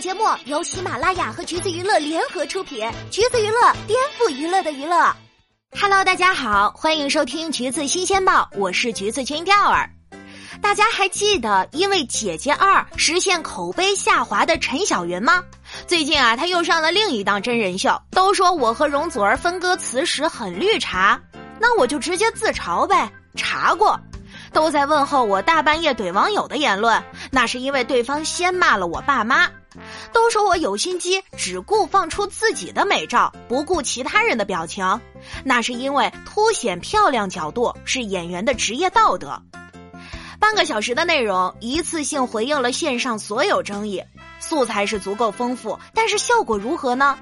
节目由喜马拉雅和橘子娱乐联合出品，橘子娱乐颠覆娱乐的娱乐。Hello，大家好，欢迎收听橘子新鲜报，我是橘子君钓儿。大家还记得因为《姐姐二》实现口碑下滑的陈小云吗？最近啊，他又上了另一档真人秀。都说我和容祖儿分歌词时很绿茶，那我就直接自嘲呗，查过。都在问候我大半夜怼网友的言论，那是因为对方先骂了我爸妈。都说我有心机，只顾放出自己的美照，不顾其他人的表情，那是因为凸显漂亮角度是演员的职业道德。半个小时的内容，一次性回应了线上所有争议，素材是足够丰富，但是效果如何呢？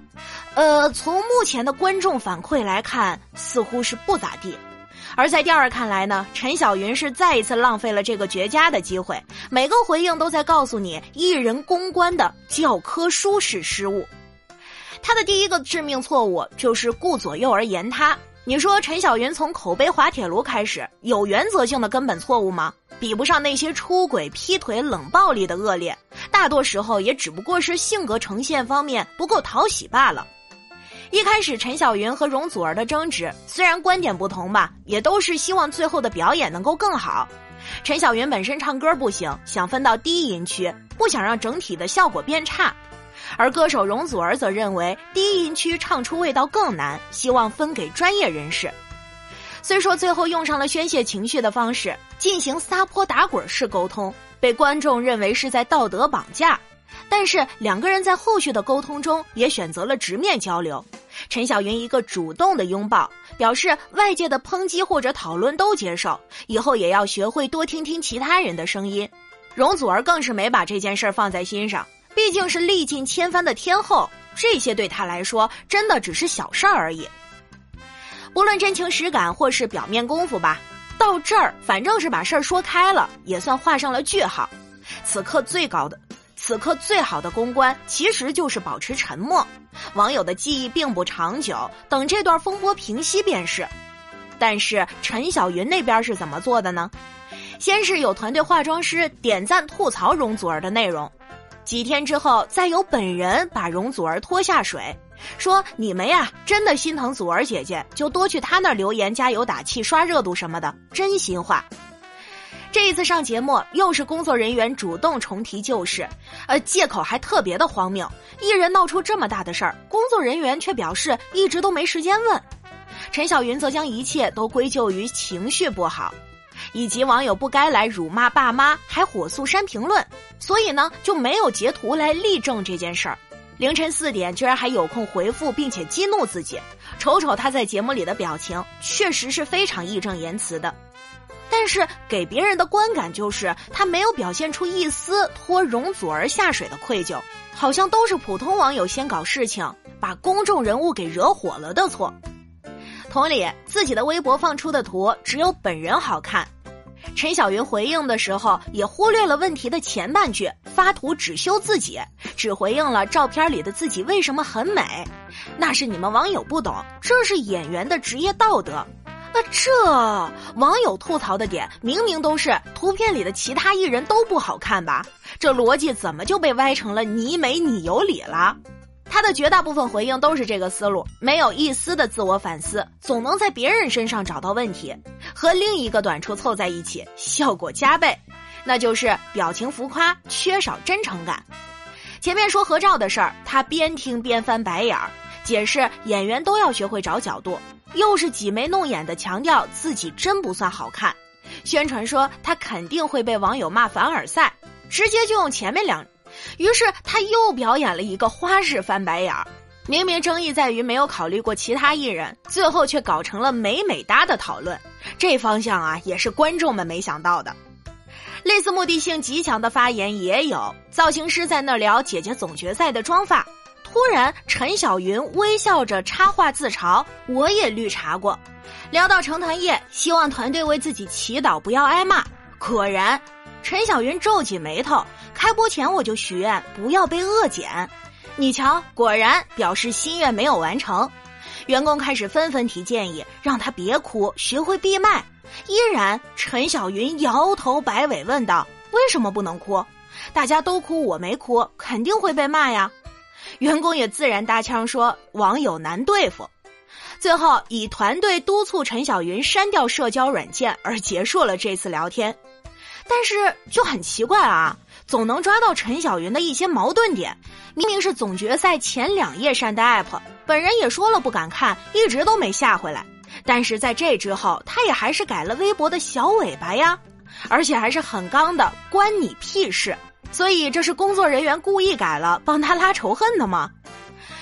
呃，从目前的观众反馈来看，似乎是不咋地。而在第二看来呢，陈小云是再一次浪费了这个绝佳的机会，每个回应都在告诉你艺人公关的教科书式失误。他的第一个致命错误就是顾左右而言他。你说陈小云从口碑滑铁卢开始，有原则性的根本错误吗？比不上那些出轨、劈腿、冷暴力的恶劣，大多时候也只不过是性格呈现方面不够讨喜罢了。一开始，陈小云和容祖儿的争执虽然观点不同吧，也都是希望最后的表演能够更好。陈小云本身唱歌不行，想分到低音区，不想让整体的效果变差；而歌手容祖儿则认为低音区唱出味道更难，希望分给专业人士。虽说最后用上了宣泄情绪的方式进行撒泼打滚式沟通，被观众认为是在道德绑架。但是两个人在后续的沟通中也选择了直面交流，陈小云一个主动的拥抱，表示外界的抨击或者讨论都接受，以后也要学会多听听其他人的声音。容祖儿更是没把这件事放在心上，毕竟是历尽千帆的天后，这些对她来说真的只是小事而已。不论真情实感或是表面功夫吧，到这儿反正是把事儿说开了，也算画上了句号。此刻最高的。此刻最好的公关其实就是保持沉默，网友的记忆并不长久，等这段风波平息便是。但是陈小云那边是怎么做的呢？先是有团队化妆师点赞吐槽容祖儿的内容，几天之后再有本人把容祖儿拖下水，说你们呀真的心疼祖儿姐姐，就多去她那留言加油打气刷热度什么的，真心话。这一次上节目，又是工作人员主动重提旧事，呃，借口还特别的荒谬。艺人闹出这么大的事儿，工作人员却表示一直都没时间问。陈小云则将一切都归咎于情绪不好，以及网友不该来辱骂爸妈，还火速删评论，所以呢就没有截图来力证这件事儿。凌晨四点居然还有空回复，并且激怒自己，瞅瞅他在节目里的表情，确实是非常义正言辞的。但是给别人的观感就是他没有表现出一丝拖容祖儿下水的愧疚，好像都是普通网友先搞事情，把公众人物给惹火了的错。同理，自己的微博放出的图只有本人好看，陈小云回应的时候也忽略了问题的前半句，发图只修自己，只回应了照片里的自己为什么很美，那是你们网友不懂，这是演员的职业道德。那这网友吐槽的点明明都是图片里的其他艺人都不好看吧？这逻辑怎么就被歪成了你美你有理了？他的绝大部分回应都是这个思路，没有一丝的自我反思，总能在别人身上找到问题，和另一个短处凑在一起，效果加倍，那就是表情浮夸，缺少真诚感。前面说合照的事儿，他边听边翻白眼儿，解释演员都要学会找角度。又是挤眉弄眼的强调自己真不算好看，宣传说他肯定会被网友骂凡尔赛，直接就用前面两，于是他又表演了一个花式翻白眼儿。明明争议在于没有考虑过其他艺人，最后却搞成了美美哒的讨论，这方向啊也是观众们没想到的。类似目的性极强的发言也有，造型师在那聊姐姐总决赛的妆发。突然，陈小云微笑着插话自嘲：“我也绿茶过。”聊到成团夜，希望团队为自己祈祷，不要挨骂。果然，陈小云皱起眉头：“开播前我就许愿不要被恶剪。”你瞧，果然表示心愿没有完成。员工开始纷纷提建议，让他别哭，学会闭麦。依然，陈小云摇头摆尾问道：“为什么不能哭？”大家都哭我没哭，肯定会被骂呀。员工也自然搭腔说网友难对付。最后以团队督促陈小云删掉社交软件而结束了这次聊天。但是就很奇怪啊，总能抓到陈小云的一些矛盾点。明明是总决赛前两页删的 app，本人也说了不敢看，一直都没下回来。但是在这之后，他也还是改了微博的小尾巴呀，而且还是很刚的，关你屁事。所以这是工作人员故意改了，帮他拉仇恨的吗？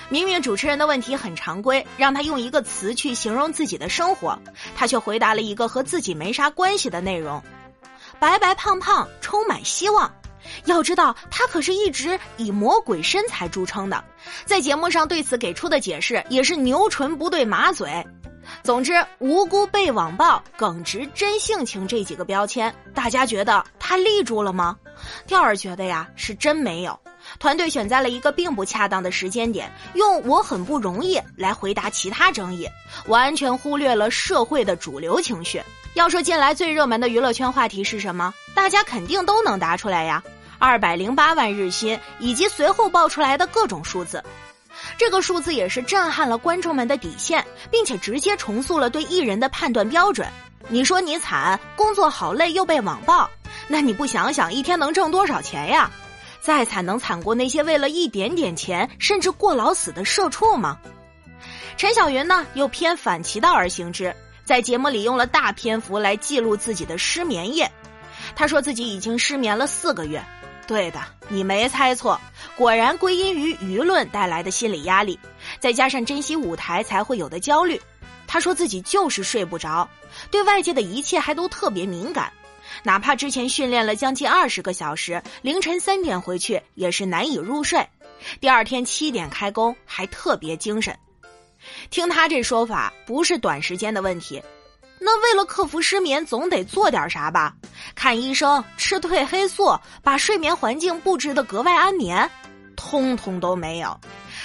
明明主持人的问题很常规，让他用一个词去形容自己的生活，他却回答了一个和自己没啥关系的内容。白白胖胖，充满希望。要知道，他可是一直以魔鬼身材著称的，在节目上对此给出的解释也是牛唇不对马嘴。总之，无辜被网暴、耿直、真性情这几个标签，大家觉得他立住了吗？钓儿觉得呀，是真没有。团队选在了一个并不恰当的时间点，用“我很不容易”来回答其他争议，完全忽略了社会的主流情绪。要说近来最热门的娱乐圈话题是什么，大家肯定都能答出来呀，二百零八万日薪以及随后爆出来的各种数字，这个数字也是震撼了观众们的底线，并且直接重塑了对艺人的判断标准。你说你惨，工作好累又被网暴，那你不想想一天能挣多少钱呀？再惨能惨过那些为了一点点钱甚至过劳死的社畜吗？陈小云呢，又偏反其道而行之。在节目里用了大篇幅来记录自己的失眠夜，他说自己已经失眠了四个月。对的，你没猜错，果然归因于舆论带来的心理压力，再加上珍惜舞台才会有的焦虑。他说自己就是睡不着，对外界的一切还都特别敏感，哪怕之前训练了将近二十个小时，凌晨三点回去也是难以入睡，第二天七点开工还特别精神。听他这说法，不是短时间的问题。那为了克服失眠，总得做点啥吧？看医生、吃褪黑素、把睡眠环境布置的格外安眠，通通都没有。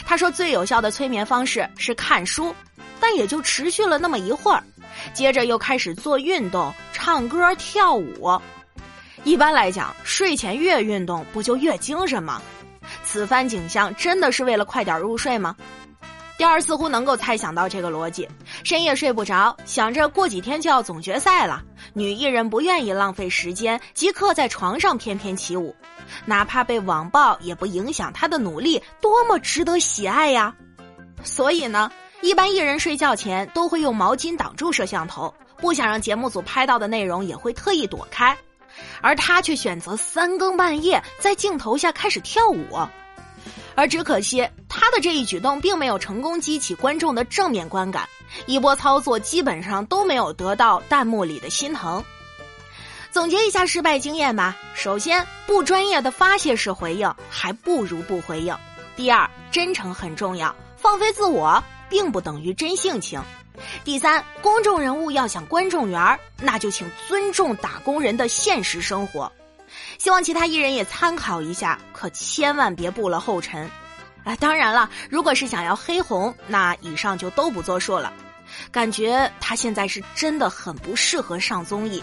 他说最有效的催眠方式是看书，但也就持续了那么一会儿，接着又开始做运动、唱歌、跳舞。一般来讲，睡前越运动不就越精神吗？此番景象真的是为了快点入睡吗？第二似乎能够猜想到这个逻辑，深夜睡不着，想着过几天就要总决赛了，女艺人不愿意浪费时间，即刻在床上翩翩起舞，哪怕被网暴也不影响她的努力，多么值得喜爱呀！所以呢，一般艺人睡觉前都会用毛巾挡住摄像头，不想让节目组拍到的内容也会特意躲开，而她却选择三更半夜在镜头下开始跳舞。而只可惜，他的这一举动并没有成功激起观众的正面观感，一波操作基本上都没有得到弹幕里的心疼。总结一下失败经验吧：首先，不专业的发泄式回应还不如不回应；第二，真诚很重要，放飞自我并不等于真性情；第三，公众人物要想观众缘那就请尊重打工人的现实生活。希望其他艺人也参考一下，可千万别步了后尘。啊，当然了，如果是想要黑红，那以上就都不作数了。感觉他现在是真的很不适合上综艺。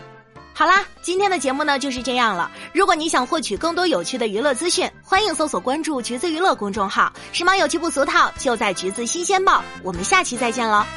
好啦，今天的节目呢就是这样了。如果你想获取更多有趣的娱乐资讯，欢迎搜索关注“橘子娱乐”公众号，时髦有趣不俗套，就在“橘子新鲜报”。我们下期再见了。